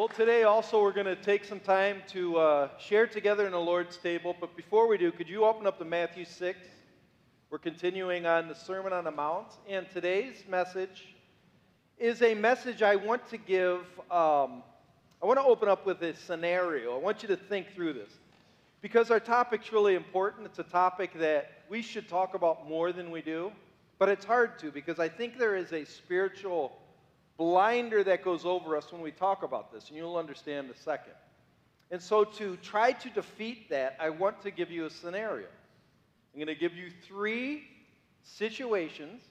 Well, today also we're going to take some time to uh, share together in the Lord's table. But before we do, could you open up to Matthew 6? We're continuing on the Sermon on the Mount. And today's message is a message I want to give. Um, I want to open up with a scenario. I want you to think through this. Because our topic's really important. It's a topic that we should talk about more than we do. But it's hard to because I think there is a spiritual blinder that goes over us when we talk about this, and you'll understand in a second. And so, to try to defeat that, I want to give you a scenario. I'm going to give you three situations,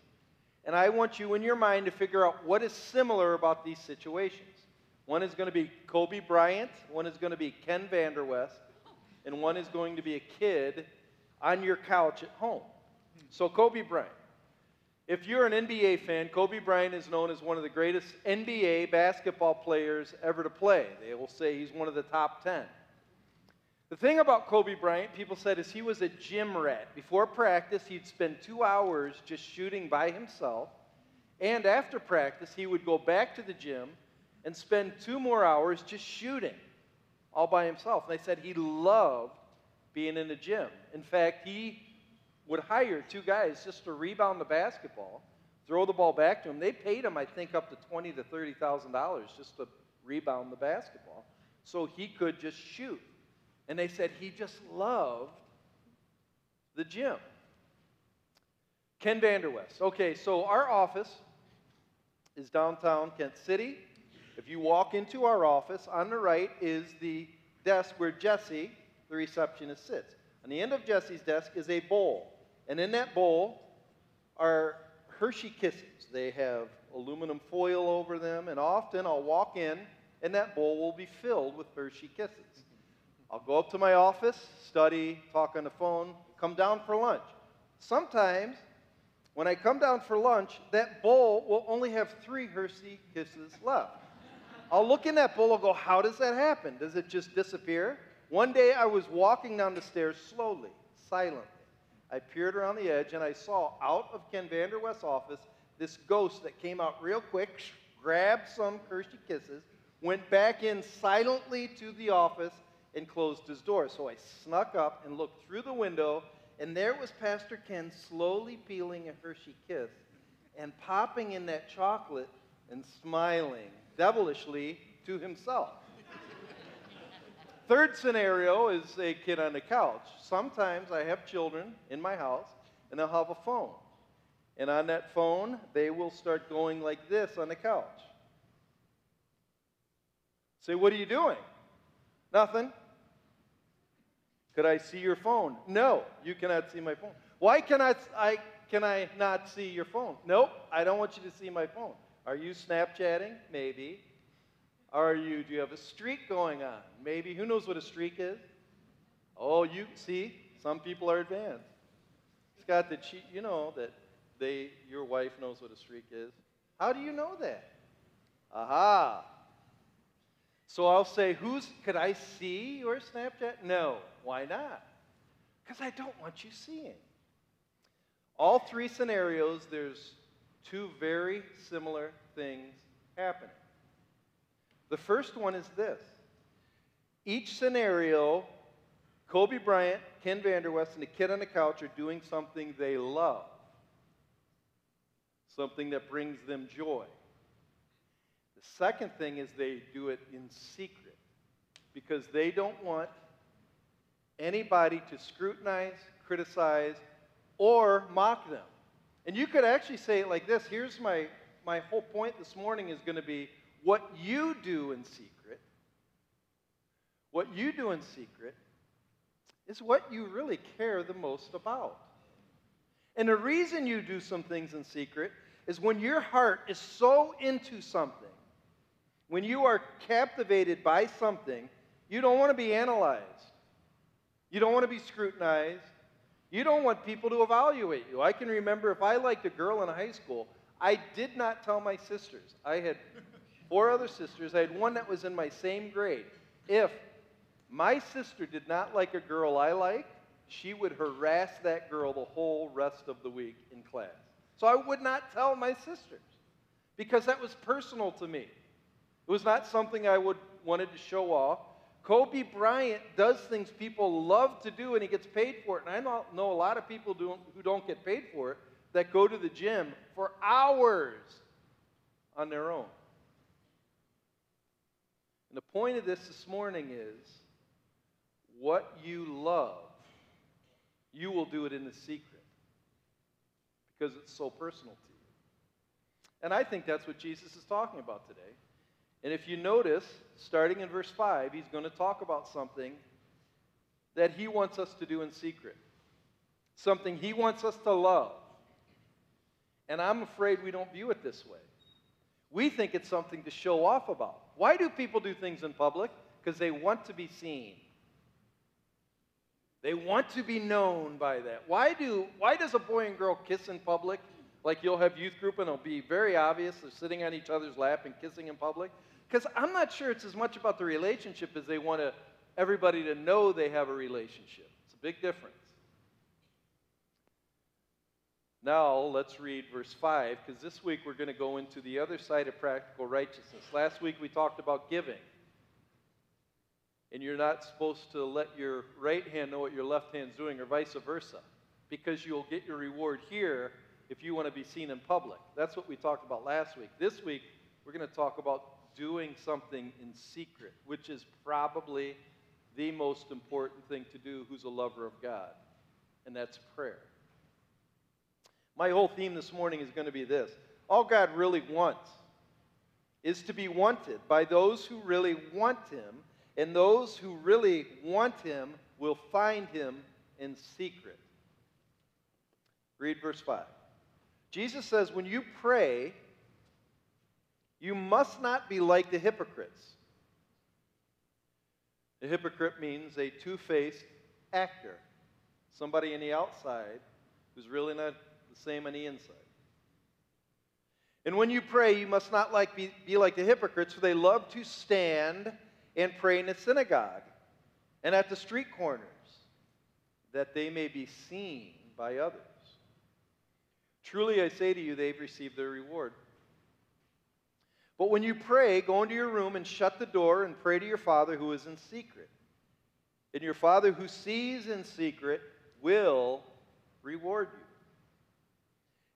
and I want you in your mind to figure out what is similar about these situations. One is going to be Kobe Bryant, one is going to be Ken Vanderwest, and one is going to be a kid on your couch at home. So, Kobe Bryant. If you're an NBA fan, Kobe Bryant is known as one of the greatest NBA basketball players ever to play. They will say he's one of the top 10. The thing about Kobe Bryant, people said, is he was a gym rat. Before practice, he'd spend two hours just shooting by himself. And after practice, he would go back to the gym and spend two more hours just shooting all by himself. And they said he loved being in the gym. In fact, he would hire two guys just to rebound the basketball, throw the ball back to him. They paid him, I think, up to twenty to thirty thousand dollars just to rebound the basketball, so he could just shoot. And they said he just loved the gym. Ken Vanderwest. Okay, so our office is downtown Kent City. If you walk into our office, on the right is the desk where Jesse, the receptionist, sits. On the end of Jesse's desk is a bowl. And in that bowl are Hershey Kisses. They have aluminum foil over them, and often I'll walk in and that bowl will be filled with Hershey Kisses. I'll go up to my office, study, talk on the phone, come down for lunch. Sometimes, when I come down for lunch, that bowl will only have three Hershey Kisses left. I'll look in that bowl and go, How does that happen? Does it just disappear? One day I was walking down the stairs slowly, silently. I peered around the edge and I saw out of Ken Vanderwest's office this ghost that came out real quick, grabbed some Hershey Kisses, went back in silently to the office, and closed his door. So I snuck up and looked through the window, and there was Pastor Ken slowly peeling a Hershey Kiss and popping in that chocolate and smiling devilishly to himself. Third scenario is a kid on the couch. Sometimes I have children in my house, and they'll have a phone. And on that phone, they will start going like this on the couch. Say, what are you doing? Nothing. Could I see your phone? No, you cannot see my phone. Why cannot I can I not see your phone? Nope, I don't want you to see my phone. Are you Snapchatting? Maybe. Are you, do you have a streak going on? Maybe, who knows what a streak is? Oh, you see, some people are advanced. Scott, did she, you know that they, your wife knows what a streak is? How do you know that? Aha. So I'll say, who's, could I see your Snapchat? No. Why not? Because I don't want you seeing. All three scenarios, there's two very similar things happening. The first one is this each scenario, Kobe Bryant, Ken Vanderwest, and the kid on the couch are doing something they love, something that brings them joy. The second thing is they do it in secret because they don't want anybody to scrutinize, criticize, or mock them. And you could actually say it like this here's my, my whole point this morning is going to be what you do in secret, what you do in secret, is what you really care the most about. And the reason you do some things in secret is when your heart is so into something, when you are captivated by something, you don't want to be analyzed. You don't want to be scrutinized. You don't want people to evaluate you. I can remember if I liked a girl in high school, I did not tell my sisters. I had four other sisters. I had one that was in my same grade. If my sister did not like a girl I liked, she would harass that girl the whole rest of the week in class. So I would not tell my sisters because that was personal to me. It was not something I would wanted to show off. Kobe Bryant does things people love to do and he gets paid for it. And I know a lot of people who don't get paid for it that go to the gym for hours on their own. And the point of this this morning is what you love, you will do it in the secret because it's so personal to you. And I think that's what Jesus is talking about today. And if you notice, starting in verse 5, he's going to talk about something that he wants us to do in secret, something he wants us to love. And I'm afraid we don't view it this way. We think it's something to show off about. Why do people do things in public? Because they want to be seen. They want to be known by that. Why, do, why does a boy and girl kiss in public? Like you'll have youth group and it'll be very obvious they're sitting on each other's lap and kissing in public. Because I'm not sure it's as much about the relationship as they want to, everybody to know they have a relationship. It's a big difference. Now, let's read verse 5, because this week we're going to go into the other side of practical righteousness. Last week we talked about giving. And you're not supposed to let your right hand know what your left hand's doing, or vice versa, because you'll get your reward here if you want to be seen in public. That's what we talked about last week. This week, we're going to talk about doing something in secret, which is probably the most important thing to do who's a lover of God, and that's prayer. My whole theme this morning is going to be this all God really wants is to be wanted by those who really want Him, and those who really want Him will find Him in secret. Read verse 5. Jesus says, When you pray, you must not be like the hypocrites. A hypocrite means a two faced actor, somebody on the outside who's really not same on the inside. And when you pray, you must not like be, be like the hypocrites, for they love to stand and pray in the synagogue and at the street corners, that they may be seen by others. Truly, I say to you, they've received their reward. But when you pray, go into your room and shut the door and pray to your Father who is in secret. And your Father who sees in secret will reward you.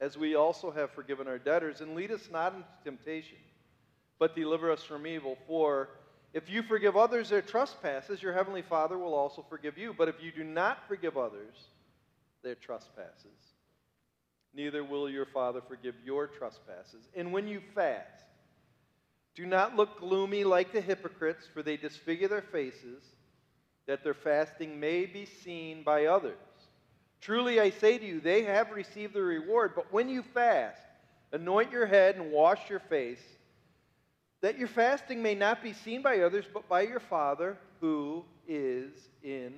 as we also have forgiven our debtors, and lead us not into temptation, but deliver us from evil. For if you forgive others their trespasses, your heavenly Father will also forgive you. But if you do not forgive others their trespasses, neither will your Father forgive your trespasses. And when you fast, do not look gloomy like the hypocrites, for they disfigure their faces, that their fasting may be seen by others. Truly I say to you, they have received the reward. But when you fast, anoint your head and wash your face, that your fasting may not be seen by others, but by your Father who is in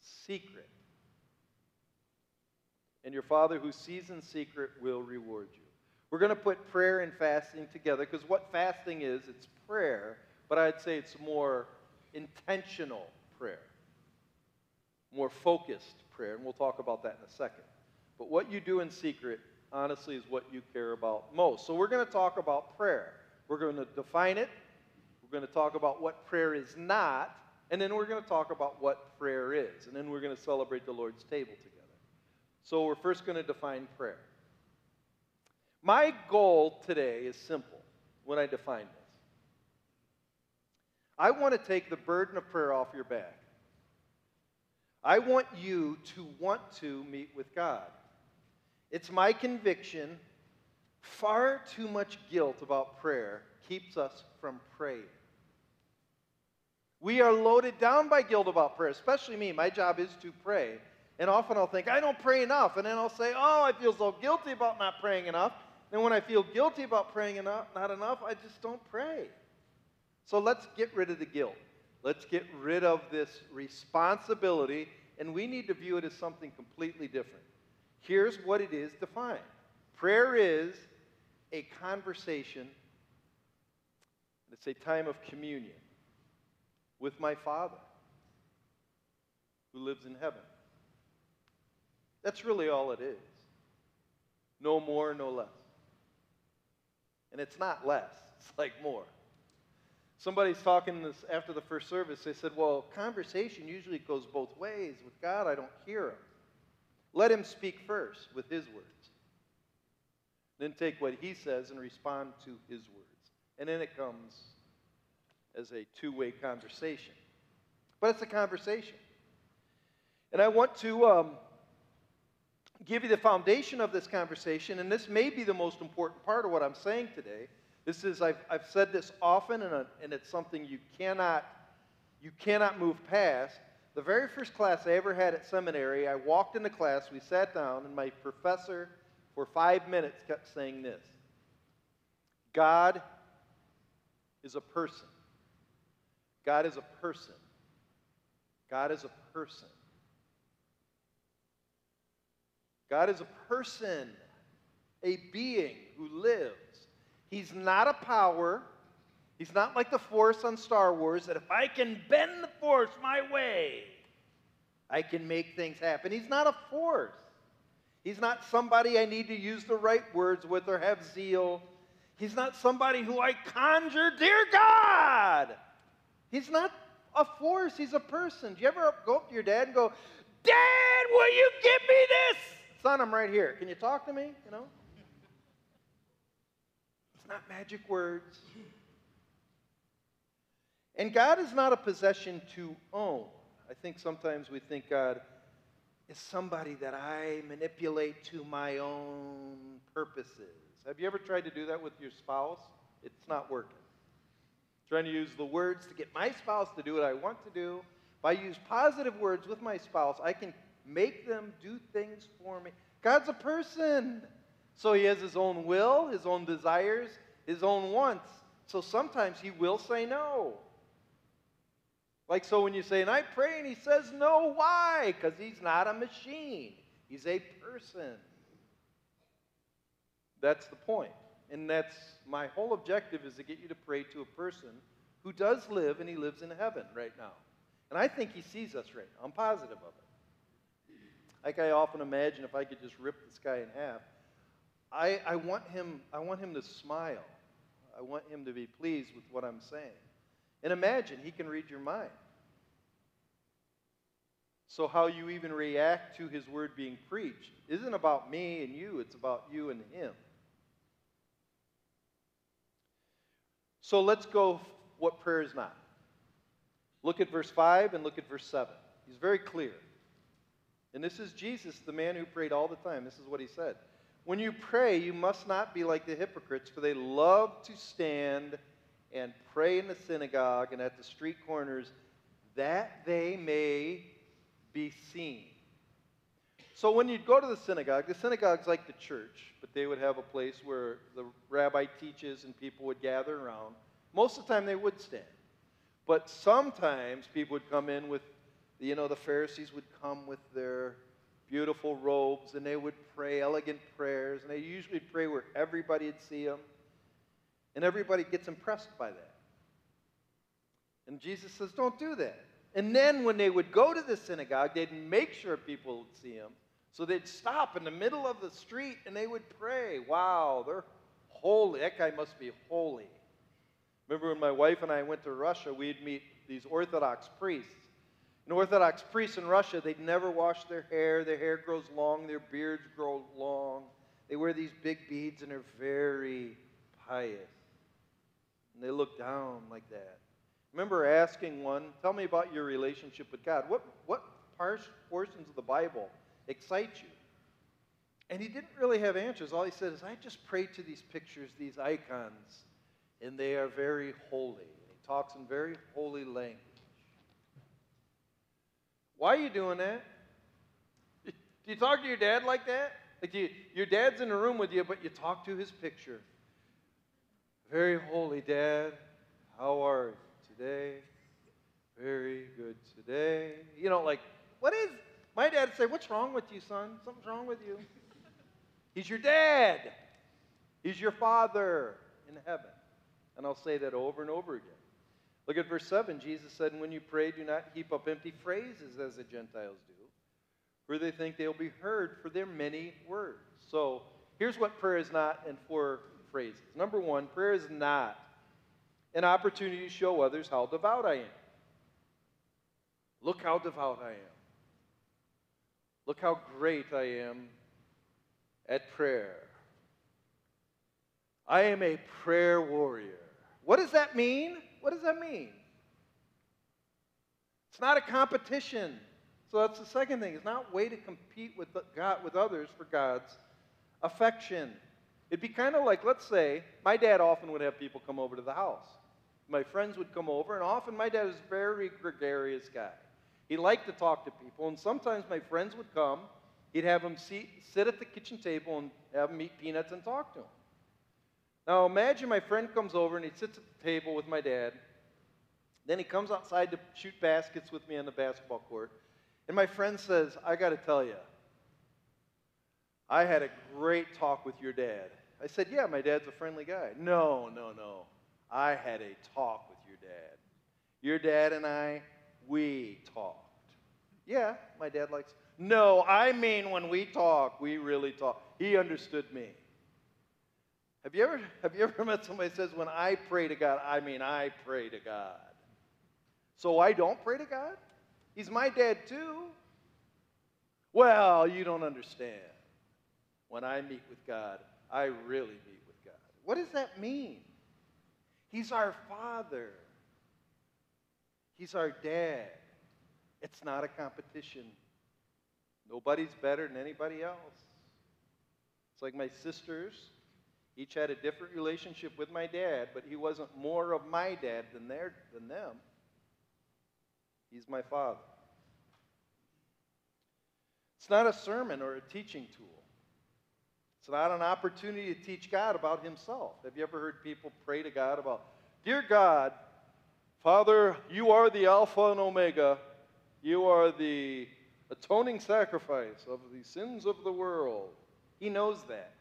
secret. And your Father who sees in secret will reward you. We're going to put prayer and fasting together because what fasting is, it's prayer, but I'd say it's more intentional prayer, more focused prayer, and we'll talk about that in a second. But what you do in secret, honestly, is what you care about most. So we're going to talk about prayer. We're going to define it. We're going to talk about what prayer is not. And then we're going to talk about what prayer is. And then we're going to celebrate the Lord's table together. So we're first going to define prayer. My goal today is simple when I define this. I want to take the burden of prayer off your back. I want you to want to meet with God. It's my conviction far too much guilt about prayer keeps us from praying. We are loaded down by guilt about prayer, especially me. My job is to pray. And often I'll think, I don't pray enough. And then I'll say, Oh, I feel so guilty about not praying enough. And when I feel guilty about praying enough, not enough, I just don't pray. So let's get rid of the guilt. Let's get rid of this responsibility, and we need to view it as something completely different. Here's what it is defined prayer is a conversation, it's a time of communion with my Father who lives in heaven. That's really all it is. No more, no less. And it's not less, it's like more. Somebody's talking this after the first service. They said, Well, conversation usually goes both ways. With God, I don't hear him. Let him speak first with his words. Then take what he says and respond to his words. And then it comes as a two way conversation. But it's a conversation. And I want to um, give you the foundation of this conversation, and this may be the most important part of what I'm saying today. This is, I've, I've said this often, and, a, uh, and it's something you cannot, you cannot move past. The very first class I ever had at seminary, I walked into class, we sat down, and my professor, for five minutes, kept saying this God is a person. God is a person. God is a person. God is a person, a being who lives. He's not a power. He's not like the Force on Star Wars that if I can bend the Force my way, I can make things happen. He's not a force. He's not somebody I need to use the right words with or have zeal. He's not somebody who I conjure, dear God. He's not a force, he's a person. Do you ever go up to your dad and go, Dad, will you give me this? Son, I'm right here. Can you talk to me? You know? Not magic words. And God is not a possession to own. I think sometimes we think God is somebody that I manipulate to my own purposes. Have you ever tried to do that with your spouse? It's not working. Trying to use the words to get my spouse to do what I want to do. If I use positive words with my spouse, I can make them do things for me. God's a person. So he has his own will, his own desires, his own wants. So sometimes he will say no. Like so when you say, and I pray, and he says no, why? Because he's not a machine. He's a person. That's the point. And that's my whole objective is to get you to pray to a person who does live and he lives in heaven right now. And I think he sees us right now. I'm positive of it. Like I often imagine if I could just rip this guy in half, I, I, want him, I want him to smile. I want him to be pleased with what I'm saying. And imagine he can read your mind. So, how you even react to his word being preached isn't about me and you, it's about you and him. So, let's go what prayer is not. Look at verse 5 and look at verse 7. He's very clear. And this is Jesus, the man who prayed all the time. This is what he said. When you pray, you must not be like the hypocrites, for they love to stand and pray in the synagogue and at the street corners that they may be seen. So when you'd go to the synagogue, the synagogue's like the church, but they would have a place where the rabbi teaches and people would gather around. Most of the time they would stand. But sometimes people would come in with you know, the Pharisees would come with their beautiful robes and they would pray elegant prayers, and they usually pray where everybody would see them. And everybody gets impressed by that. And Jesus says, Don't do that. And then when they would go to the synagogue, they'd make sure people would see him. So they'd stop in the middle of the street and they would pray. Wow, they're holy. That guy must be holy. Remember when my wife and I went to Russia, we'd meet these Orthodox priests. Orthodox priests in Russia, they never wash their hair. Their hair grows long, their beards grow long. They wear these big beads and are very pious. And they look down like that. remember asking one, tell me about your relationship with God. What, what portions of the Bible excite you? And he didn't really have answers. All he said is, I just pray to these pictures, these icons, and they are very holy. And he talks in very holy language. Why are you doing that? Do you talk to your dad like that? Like you, your dad's in the room with you, but you talk to his picture. Very holy dad, how are you today? Very good today. You know, like, what is, my dad say, What's wrong with you, son? Something's wrong with you. He's your dad, He's your father in heaven. And I'll say that over and over again. Look at verse 7. Jesus said, And When you pray, do not heap up empty phrases as the Gentiles do, for they think they'll be heard for their many words. So here's what prayer is not in four phrases. Number one, prayer is not an opportunity to show others how devout I am. Look how devout I am. Look how great I am at prayer. I am a prayer warrior. What does that mean? What does that mean? It's not a competition. So that's the second thing. It's not way to compete with God with others for God's affection. It'd be kind of like, let's say, my dad often would have people come over to the house. My friends would come over, and often my dad was a very gregarious guy. He liked to talk to people, and sometimes my friends would come. He'd have them sit, sit at the kitchen table and have them eat peanuts and talk to him. Now imagine my friend comes over and he sits at the table with my dad. Then he comes outside to shoot baskets with me on the basketball court. And my friend says, I got to tell you, I had a great talk with your dad. I said, Yeah, my dad's a friendly guy. No, no, no. I had a talk with your dad. Your dad and I, we talked. Yeah, my dad likes. No, I mean when we talk, we really talk. He understood me. Have you ever have you ever met somebody who says, when I pray to God, I mean I pray to God. So I don't pray to God? He's my dad too. Well, you don't understand. When I meet with God, I really meet with God. What does that mean? He's our Father. He's our dad. It's not a competition. Nobody's better than anybody else. It's like my sisters each had a different relationship with my dad, but he wasn't more of my dad than, their, than them. He's my father. It's not a sermon or a teaching tool. It's not an opportunity to teach God about himself. Have you ever heard people pray to God about, Dear God, Father, you are the Alpha and Omega. You are the atoning sacrifice of the sins of the world. He knows that.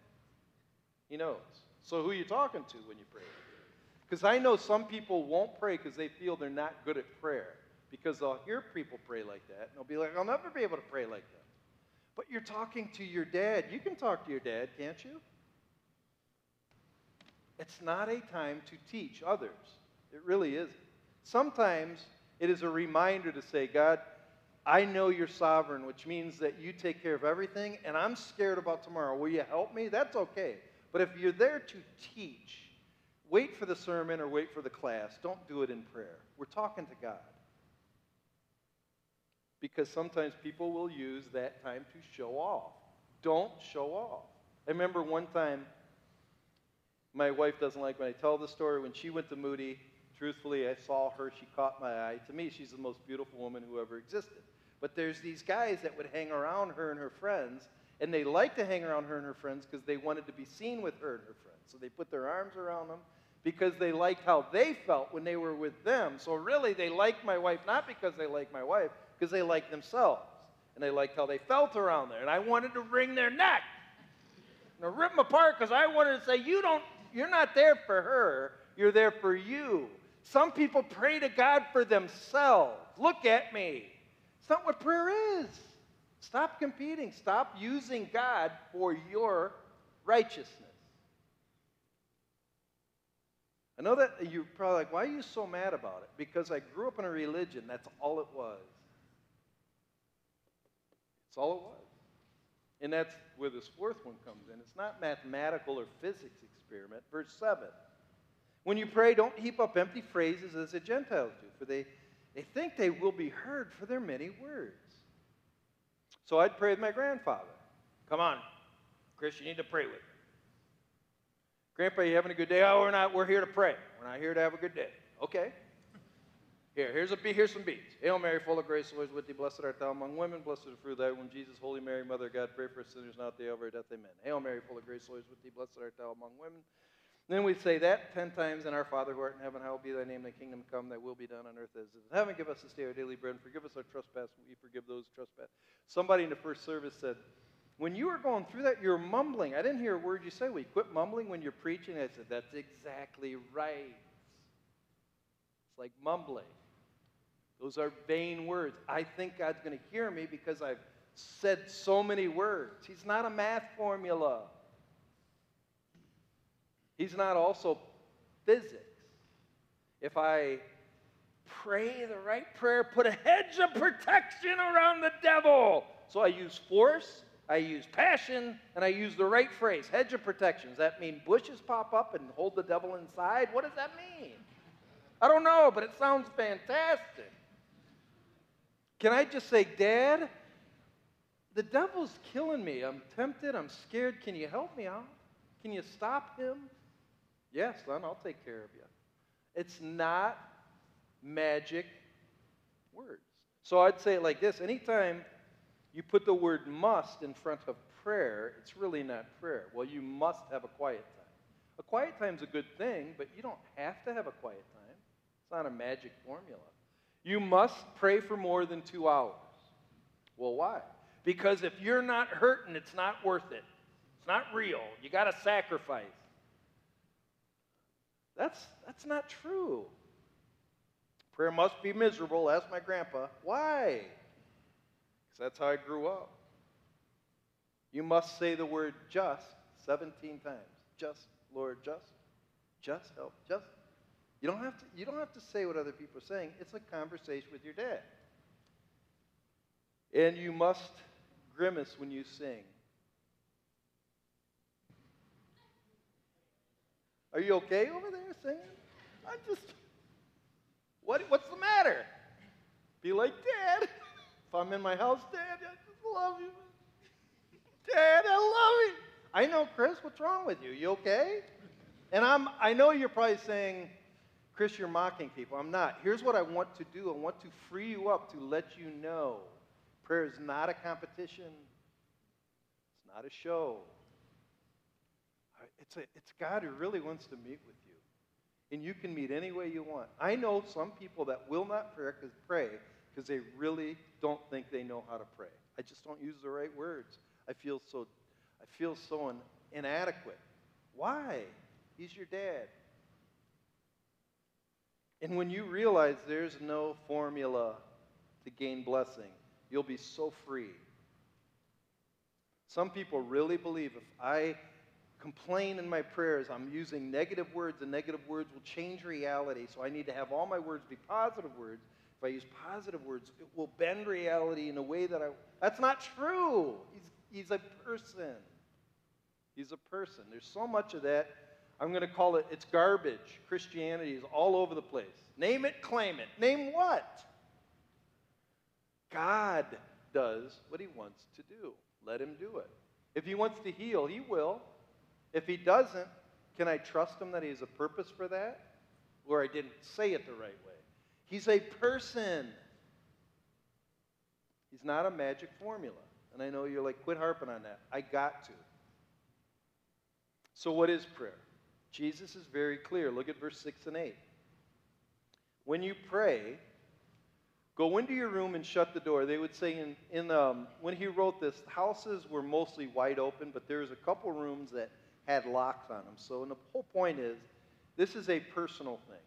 He knows. So who are you talking to when you pray? Because I know some people won't pray because they feel they're not good at prayer. Because they'll hear people pray like that, and they'll be like, I'll never be able to pray like that. But you're talking to your dad. You can talk to your dad, can't you? It's not a time to teach others. It really isn't. Sometimes it is a reminder to say, God, I know you're sovereign, which means that you take care of everything, and I'm scared about tomorrow. Will you help me? That's okay. But if you're there to teach, wait for the sermon or wait for the class. Don't do it in prayer. We're talking to God. Because sometimes people will use that time to show off. Don't show off. I remember one time, my wife doesn't like when I tell the story. When she went to Moody, truthfully, I saw her. She caught my eye. To me, she's the most beautiful woman who ever existed. But there's these guys that would hang around her and her friends, and they liked to hang around her and her friends because they wanted to be seen with her and her friends. So they put their arms around them because they liked how they felt when they were with them. So really, they liked my wife not because they liked my wife, because they liked themselves. And they liked how they felt around there. And I wanted to wring their neck and rip them apart because I wanted to say, you don't, you're not there for her, you're there for you. Some people pray to God for themselves. Look at me. It's not what prayer is. Stop competing. Stop using God for your righteousness. I know that you're probably like, why are you so mad about it? Because I grew up in a religion. That's all it was. That's all it was. And that's where this fourth one comes in. It's not mathematical or physics experiment. Verse 7. When you pray, don't heap up empty phrases as the Gentiles do, for they, they think they will be heard for their many words. So I'd pray with my grandfather. Come on, Chris, you need to pray with me. Grandpa, you having a good day? Oh, we're not. We're here to pray. We're not here to have a good day. Okay. Here, here's a here's some beats. Hail Mary, full of grace, the Lord is with thee. Blessed art thou among women. Blessed is the fruit of thy womb, Jesus. Holy Mary, Mother of God, pray for us sinners now at the hour of our death. Amen. Hail Mary, full of grace, the Lord is with thee. Blessed art thou among women. Then we say that ten times, and our Father who art in heaven, hallowed be thy name, thy kingdom come, thy will be done on earth as it is in heaven. Give us this day our daily bread, and forgive us our trespass, we forgive those who trespass. Somebody in the first service said, when you were going through that, you're mumbling. I didn't hear a word you say. We quit mumbling when you're preaching. I said, that's exactly right. It's like mumbling. Those are vain words. I think God's going to hear me because I've said so many words. He's not a math formula. He's not also physics. If I pray the right prayer, put a hedge of protection around the devil. So I use force, I use passion, and I use the right phrase hedge of protection. Does that mean bushes pop up and hold the devil inside? What does that mean? I don't know, but it sounds fantastic. Can I just say, Dad, the devil's killing me. I'm tempted. I'm scared. Can you help me out? Can you stop him? Yes, son, I'll take care of you. It's not magic words. So I'd say it like this anytime you put the word must in front of prayer, it's really not prayer. Well, you must have a quiet time. A quiet time's a good thing, but you don't have to have a quiet time. It's not a magic formula. You must pray for more than two hours. Well, why? Because if you're not hurting, it's not worth it. It's not real. You got to sacrifice. That's, that's not true. Prayer must be miserable. Ask my grandpa. Why? Because that's how I grew up. You must say the word just 17 times. Just, Lord, just. Just help. Just. You don't have to, you don't have to say what other people are saying. It's a conversation with your dad. And you must grimace when you sing. Are you okay over there singing? I just, what, what's the matter? Be like, Dad, if I'm in my house, Dad, I just love you. Dad, I love you. I know, Chris, what's wrong with you? You okay? And I'm, I know you're probably saying, Chris, you're mocking people. I'm not. Here's what I want to do I want to free you up to let you know prayer is not a competition, it's not a show. It's, a, it's God who really wants to meet with you. And you can meet any way you want. I know some people that will not pray because they really don't think they know how to pray. I just don't use the right words. I feel so, I feel so in, inadequate. Why? He's your dad. And when you realize there's no formula to gain blessing, you'll be so free. Some people really believe if I complain in my prayers, I'm using negative words, and negative words will change reality. So I need to have all my words be positive words. If I use positive words, it will bend reality in a way that I. That's not true. He's, he's a person. He's a person. There's so much of that. I'm going to call it, it's garbage. Christianity is all over the place. Name it, claim it. Name what? God does what he wants to do. Let him do it. If he wants to heal, he will. If he doesn't, can I trust him that he has a purpose for that? Or I didn't say it the right way. He's a person. He's not a magic formula. And I know you're like, quit harping on that. I got to. So, what is prayer? Jesus is very clear. Look at verse 6 and 8. When you pray, go into your room and shut the door. They would say in, in um, when he wrote this, houses were mostly wide open, but there's a couple rooms that had locks on them. So and the whole point is, this is a personal thing.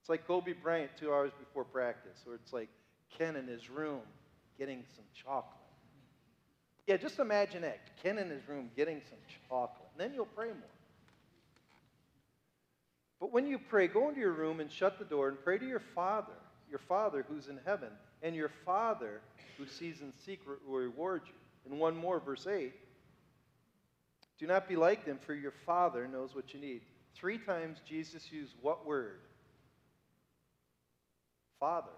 It's like Kobe Bryant two hours before practice, or it's like Ken in his room getting some chocolate. Yeah, just imagine that. Ken in his room getting some chocolate. And then you'll pray more. But when you pray, go into your room and shut the door and pray to your Father, your Father who's in heaven, and your Father who sees in secret will reward you. And one more, verse 8 do not be like them, for your Father knows what you need. Three times Jesus used what word? Father.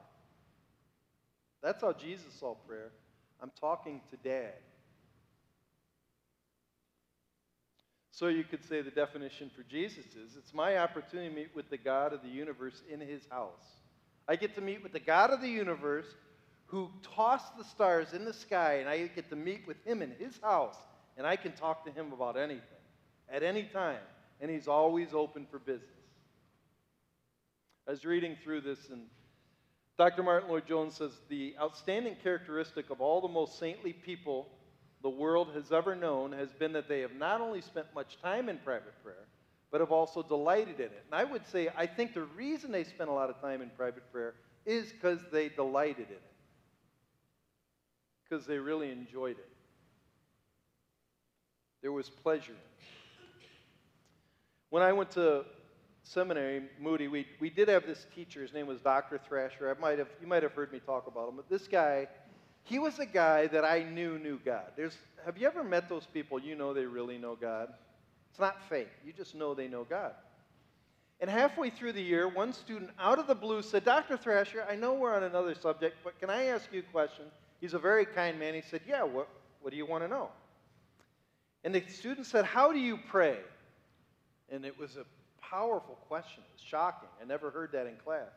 That's how Jesus saw prayer. I'm talking to dad. So you could say the definition for Jesus is it's my opportunity to meet with the God of the universe in his house. I get to meet with the God of the universe who tossed the stars in the sky, and I get to meet with him in his house and I can talk to him about anything at any time. and He's always open for business. I was reading through this, and Dr. Martyn Lloyd-Jones says the outstanding characteristic of all the most saintly people the world has ever known has been that they have not only spent much time in private prayer, but have also delighted in it. And I would say, I think the reason they spent a lot of time in private prayer is because they delighted in it, because they really enjoyed it. There was pleasure. When I went to seminary, Moody, we, we did have this teacher. His name was Dr. Thrasher. I might have, you might have heard me talk about him. But this guy, he was a guy that I knew knew God. There's, have you ever met those people you know they really know God? It's not fake. You just know they know God. And halfway through the year, one student out of the blue said, Dr. Thrasher, I know we're on another subject, but can I ask you a question? He's a very kind man. He said, Yeah, what, what do you want to know? And the student said, How do you pray? And it was a powerful question. It was shocking. I never heard that in class.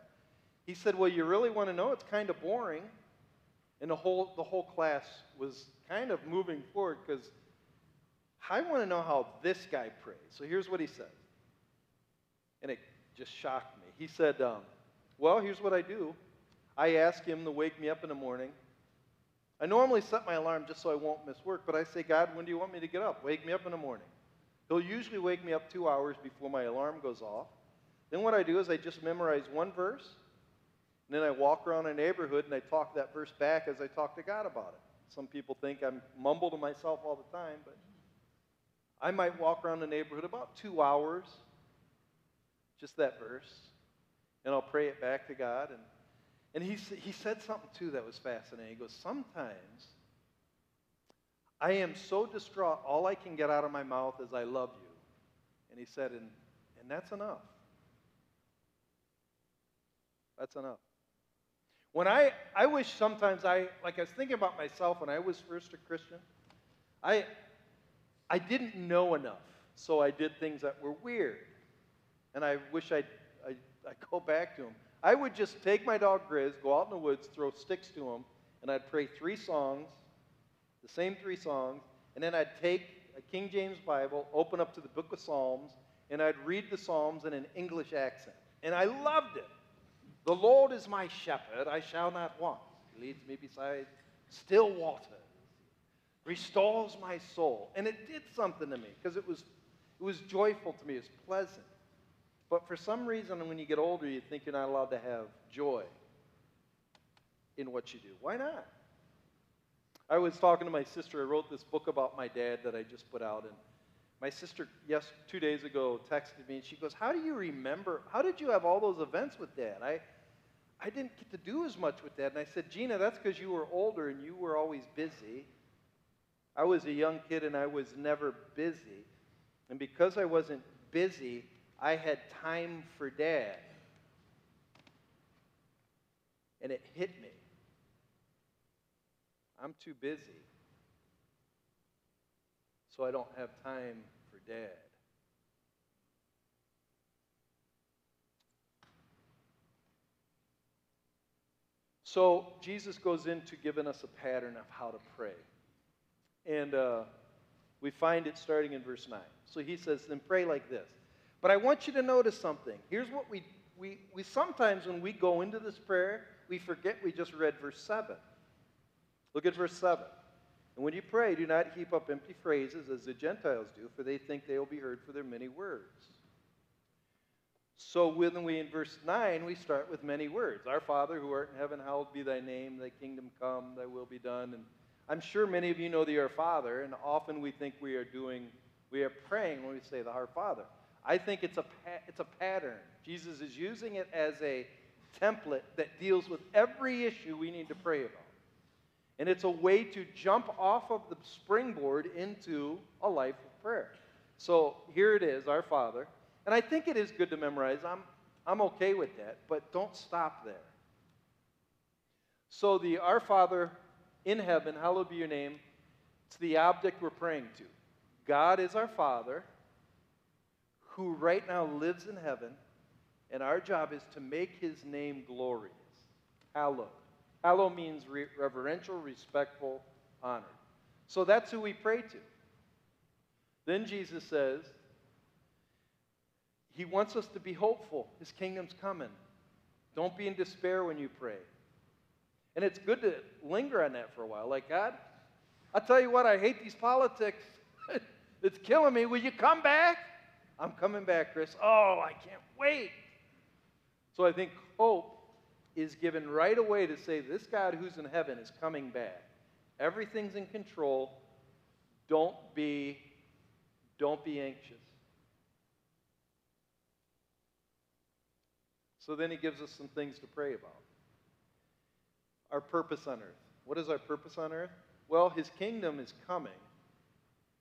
He said, Well, you really want to know? It's kind of boring. And the whole, the whole class was kind of moving forward because I want to know how this guy prays. So here's what he said. And it just shocked me. He said, um, Well, here's what I do I ask him to wake me up in the morning. I normally set my alarm just so I won't miss work, but I say, God, when do you want me to get up? Wake me up in the morning. He'll usually wake me up two hours before my alarm goes off. Then what I do is I just memorize one verse, and then I walk around a neighborhood and I talk that verse back as I talk to God about it. Some people think I'm mumble to myself all the time, but I might walk around the neighborhood about two hours, just that verse, and I'll pray it back to God. And, and he, he said something too that was fascinating. He goes, Sometimes I am so distraught, all I can get out of my mouth is, I love you. And he said, and, and that's enough. That's enough. When I, I wish sometimes I, like I was thinking about myself when I was first a Christian, I, I didn't know enough, so I did things that were weird. And I wish I'd, I, I go back to them. I would just take my dog Grizz, go out in the woods, throw sticks to him, and I'd pray three songs the same three songs, and then I'd take a King James Bible, open up to the book of Psalms, and I'd read the Psalms in an English accent. And I loved it. The Lord is my shepherd, I shall not want. He leads me beside still waters, restores my soul. And it did something to me because it was, it was joyful to me, it was pleasant. But for some reason, when you get older, you think you're not allowed to have joy in what you do. Why not? I was talking to my sister. I wrote this book about my dad that I just put out, and my sister, yes, two days ago, texted me, and she goes, "How do you remember? How did you have all those events with Dad?" I, I didn't get to do as much with Dad, and I said, "Gina, that's because you were older and you were always busy. I was a young kid and I was never busy, and because I wasn't busy, I had time for Dad." And it hit me. I'm too busy, so I don't have time for dad. So Jesus goes into giving us a pattern of how to pray. And uh, we find it starting in verse 9. So he says, then pray like this. But I want you to notice something. Here's what we, we, we sometimes, when we go into this prayer, we forget we just read verse 7. Look at verse 7. And when you pray, do not heap up empty phrases as the Gentiles do, for they think they will be heard for their many words. So when we in verse 9, we start with many words. Our Father who art in heaven, hallowed be thy name, thy kingdom come, thy will be done. And I'm sure many of you know the Our Father, and often we think we are doing, we are praying when we say the Our Father. I think it's a, it's a pattern. Jesus is using it as a template that deals with every issue we need to pray about. And it's a way to jump off of the springboard into a life of prayer. So here it is, our Father. And I think it is good to memorize. I'm, I'm okay with that, but don't stop there. So the Our Father in heaven, hallowed be your name, it's the object we're praying to. God is our Father who right now lives in heaven, and our job is to make his name glorious. Hallowed. Hallow means re- reverential, respectful, honored. So that's who we pray to. Then Jesus says, He wants us to be hopeful. His kingdom's coming. Don't be in despair when you pray. And it's good to linger on that for a while. Like, God, I tell you what, I hate these politics. it's killing me. Will you come back? I'm coming back, Chris. Oh, I can't wait. So I think hope is given right away to say, this God who's in heaven is coming back. Everything's in control. Don't be, don't be anxious. So then he gives us some things to pray about. Our purpose on earth. What is our purpose on earth? Well, his kingdom is coming,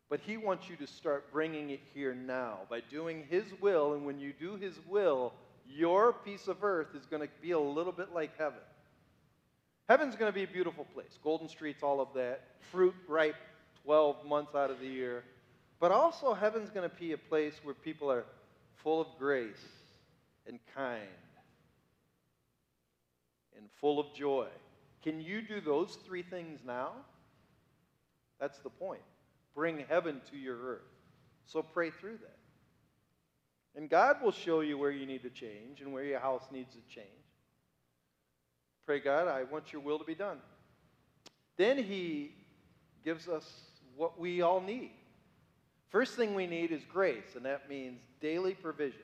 but he wants you to start bringing it here now by doing his will. And when you do his will, your piece of earth is going to be a little bit like heaven. Heaven's going to be a beautiful place. Golden streets, all of that. Fruit ripe 12 months out of the year. But also, heaven's going to be a place where people are full of grace and kind and full of joy. Can you do those three things now? That's the point. Bring heaven to your earth. So pray through that. And God will show you where you need to change and where your house needs to change. Pray, God, I want your will to be done. Then He gives us what we all need. First thing we need is grace, and that means daily provision.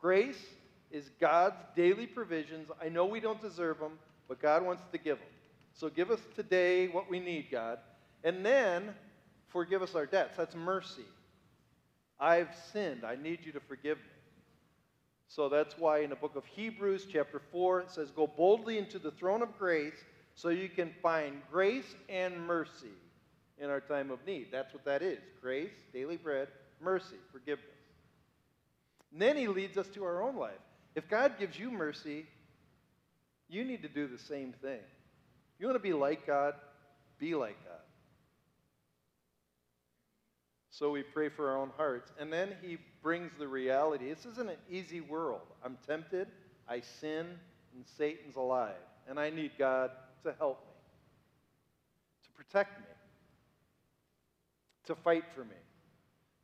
Grace is God's daily provisions. I know we don't deserve them, but God wants to give them. So give us today what we need, God. And then forgive us our debts. That's mercy. I've sinned. I need you to forgive me. So that's why in the book of Hebrews, chapter 4, it says, Go boldly into the throne of grace so you can find grace and mercy in our time of need. That's what that is grace, daily bread, mercy, forgiveness. And then he leads us to our own life. If God gives you mercy, you need to do the same thing. You want to be like God? Be like God. So we pray for our own hearts. And then he brings the reality. This isn't an easy world. I'm tempted, I sin, and Satan's alive. And I need God to help me, to protect me, to fight for me,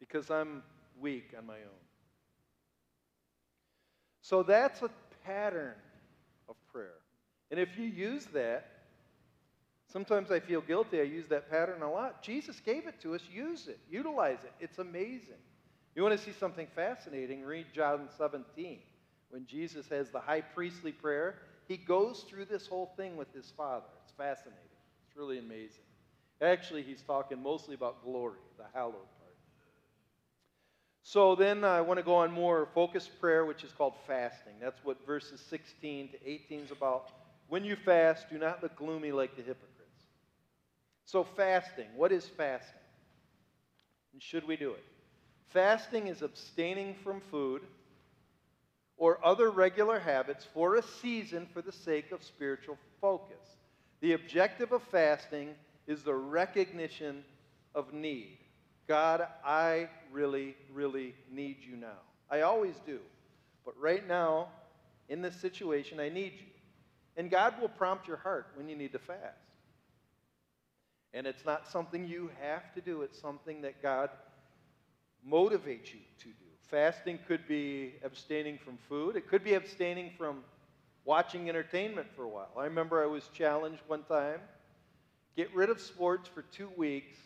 because I'm weak on my own. So that's a pattern of prayer. And if you use that, Sometimes I feel guilty. I use that pattern a lot. Jesus gave it to us. Use it, utilize it. It's amazing. You want to see something fascinating? Read John 17. When Jesus has the high priestly prayer, he goes through this whole thing with his Father. It's fascinating. It's really amazing. Actually, he's talking mostly about glory, the hallowed part. So then uh, I want to go on more focused prayer, which is called fasting. That's what verses 16 to 18 is about. When you fast, do not look gloomy like the hypocrites so, fasting. What is fasting? And should we do it? Fasting is abstaining from food or other regular habits for a season for the sake of spiritual focus. The objective of fasting is the recognition of need. God, I really, really need you now. I always do. But right now, in this situation, I need you. And God will prompt your heart when you need to fast. And it's not something you have to do, it's something that God motivates you to do. Fasting could be abstaining from food, it could be abstaining from watching entertainment for a while. I remember I was challenged one time get rid of sports for two weeks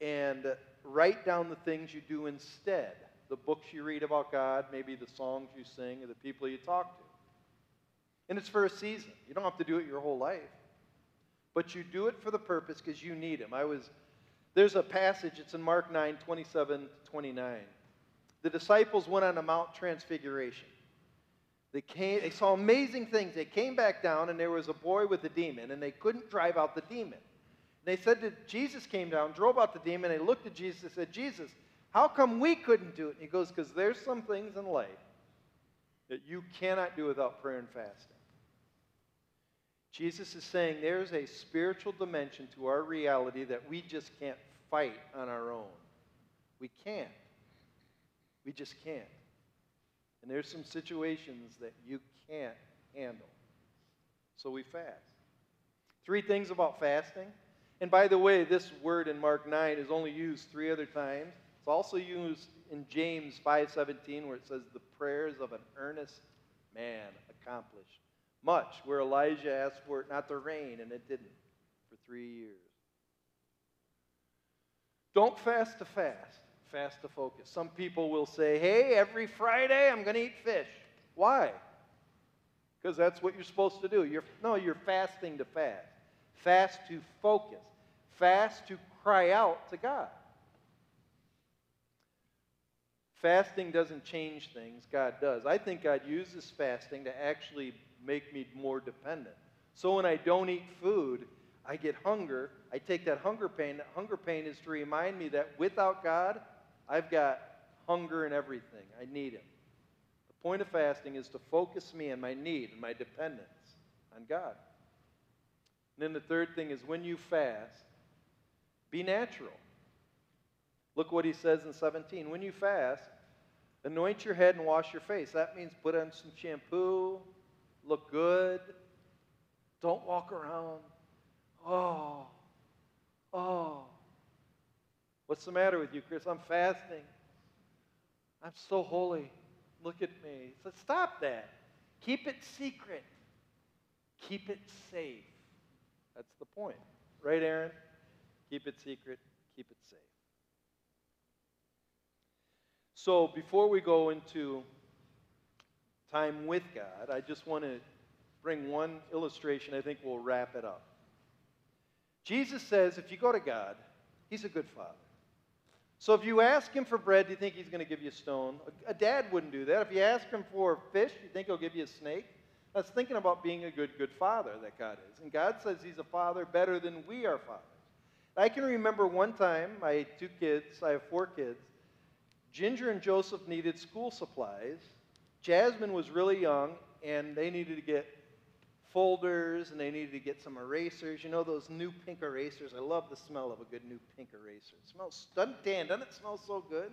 and write down the things you do instead the books you read about God, maybe the songs you sing, or the people you talk to. And it's for a season. You don't have to do it your whole life but you do it for the purpose because you need him. I was there's a passage, it's in Mark 9, 27 29. The disciples went on a Mount Transfiguration. They, came, they saw amazing things. They came back down, and there was a boy with a demon, and they couldn't drive out the demon. They said that Jesus came down, drove out the demon. They looked at Jesus and said, Jesus, how come we couldn't do it? And he goes, Because there's some things in life that you cannot do without prayer and fasting. Jesus is saying there's a spiritual dimension to our reality that we just can't fight on our own. We can't. We just can't. And there's some situations that you can't handle. So we fast. Three things about fasting. And by the way, this word in Mark 9 is only used three other times. It's also used in James 5:17 where it says the prayers of an earnest man accomplished much where Elijah asked for it not to rain and it didn't for 3 years. Don't fast to fast, fast to focus. Some people will say, "Hey, every Friday I'm going to eat fish." Why? Because that's what you're supposed to do. You're, no, you're fasting to fast. Fast to focus. Fast to cry out to God. Fasting doesn't change things, God does. I think God uses fasting to actually make me more dependent. So when I don't eat food, I get hunger. I take that hunger pain. That hunger pain is to remind me that without God, I've got hunger and everything. I need Him. The point of fasting is to focus me on my need and my dependence on God. And then the third thing is when you fast, be natural. Look what he says in 17. When you fast, anoint your head and wash your face. That means put on some shampoo, look good. Don't walk around. Oh, oh. What's the matter with you, Chris? I'm fasting. I'm so holy. Look at me. So stop that. Keep it secret. Keep it safe. That's the point. Right, Aaron? Keep it secret. Keep it safe. So before we go into time with God, I just want to bring one illustration I think we'll wrap it up. Jesus says if you go to God, He's a good father. So if you ask Him for bread, do you think He's going to give you a stone? A, dad wouldn't do that. If you ask Him for fish, do you think He'll give you a snake? That's thinking about being a good, good father that God is. And God says He's a father better than we are fathers. I can remember one time, my two kids, I have four kids, Ginger and Joseph needed school supplies. Jasmine was really young, and they needed to get folders and they needed to get some erasers. You know those new pink erasers? I love the smell of a good new pink eraser. It smells doesn't doesn't it smell so good?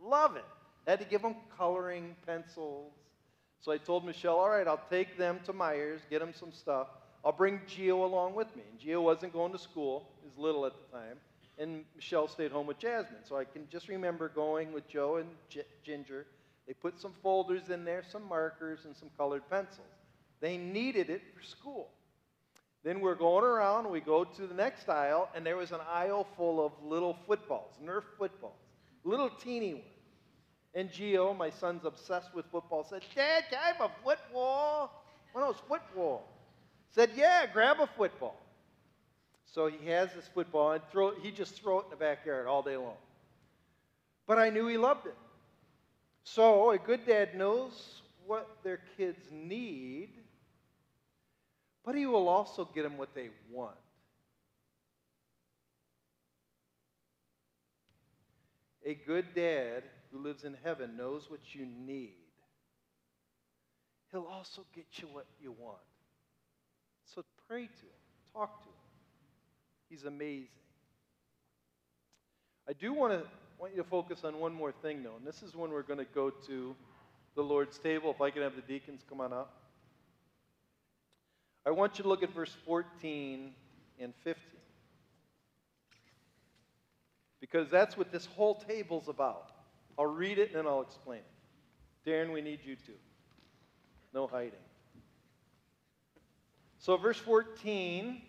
Love it. I had to give them coloring pencils. So I told Michelle, all right, I'll take them to Myers, get them some stuff. I'll bring Gio along with me. And Gio wasn't going to school, he was little at the time and Michelle stayed home with Jasmine. So I can just remember going with Joe and G- Ginger. They put some folders in there, some markers, and some colored pencils. They needed it for school. Then we're going around, we go to the next aisle, and there was an aisle full of little footballs, Nerf footballs, little teeny ones. And Gio, my son's obsessed with football, said, Dad, can I have a football? One of those footballs. Said, Yeah, grab a football. So he has this football and throw, he just throw it in the backyard all day long. But I knew he loved it. So a good dad knows what their kids need, but he will also get them what they want. A good dad who lives in heaven knows what you need. He'll also get you what you want. So pray to him, talk to him. He's amazing. I do want to want you to focus on one more thing, though, and this is when we're going to go to the Lord's table. If I can have the deacons come on up. I want you to look at verse 14 and 15. Because that's what this whole table's about. I'll read it and then I'll explain it. Darren, we need you too. No hiding. So, verse 14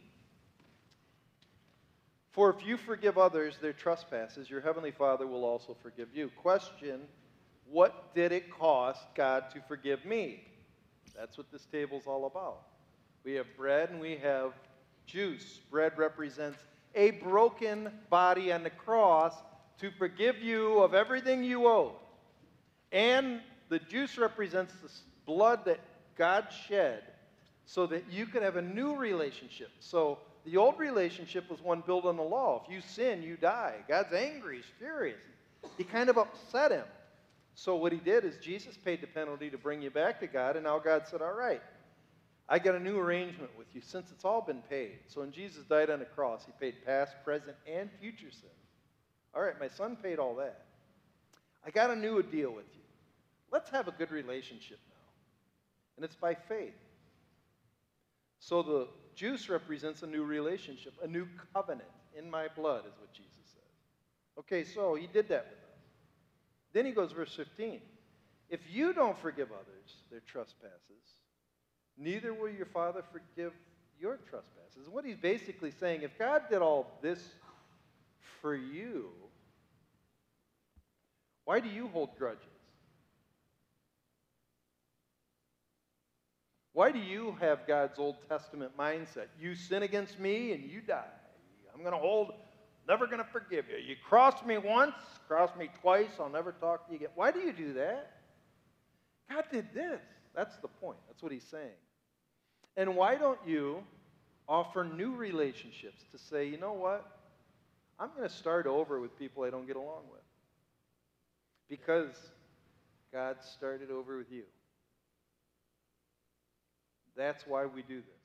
for if you forgive others their trespasses, your heavenly Father will also forgive you. Question What did it cost God to forgive me? That's what this table's all about. We have bread and we have juice. Bread represents a broken body on the cross to forgive you of everything you owe. And the juice represents the blood that God shed so that you could have a new relationship. So the old relationship was one built on the law. If you sin, you die. God's angry, he's furious. He kind of upset him. So what he did is Jesus paid the penalty to bring you back to God, and now God said, All right, I got a new arrangement with you since it's all been paid. So when Jesus died on the cross, he paid past, present, and future sins. All right, my son paid all that. I got a new deal with you. Let's have a good relationship now. And it's by faith. So the juice represents a new relationship, a new covenant in my blood, is what Jesus says. Okay, so he did that with us. Then he goes, verse 15. If you don't forgive others their trespasses, neither will your Father forgive your trespasses. What he's basically saying, if God did all this for you, why do you hold grudges? Why do you have God's Old Testament mindset? You sin against me and you die. I'm going to hold, never going to forgive you. You crossed me once, crossed me twice, I'll never talk to you again. Why do you do that? God did this. That's the point. That's what he's saying. And why don't you offer new relationships to say, you know what? I'm going to start over with people I don't get along with. Because God started over with you. That's why we do this.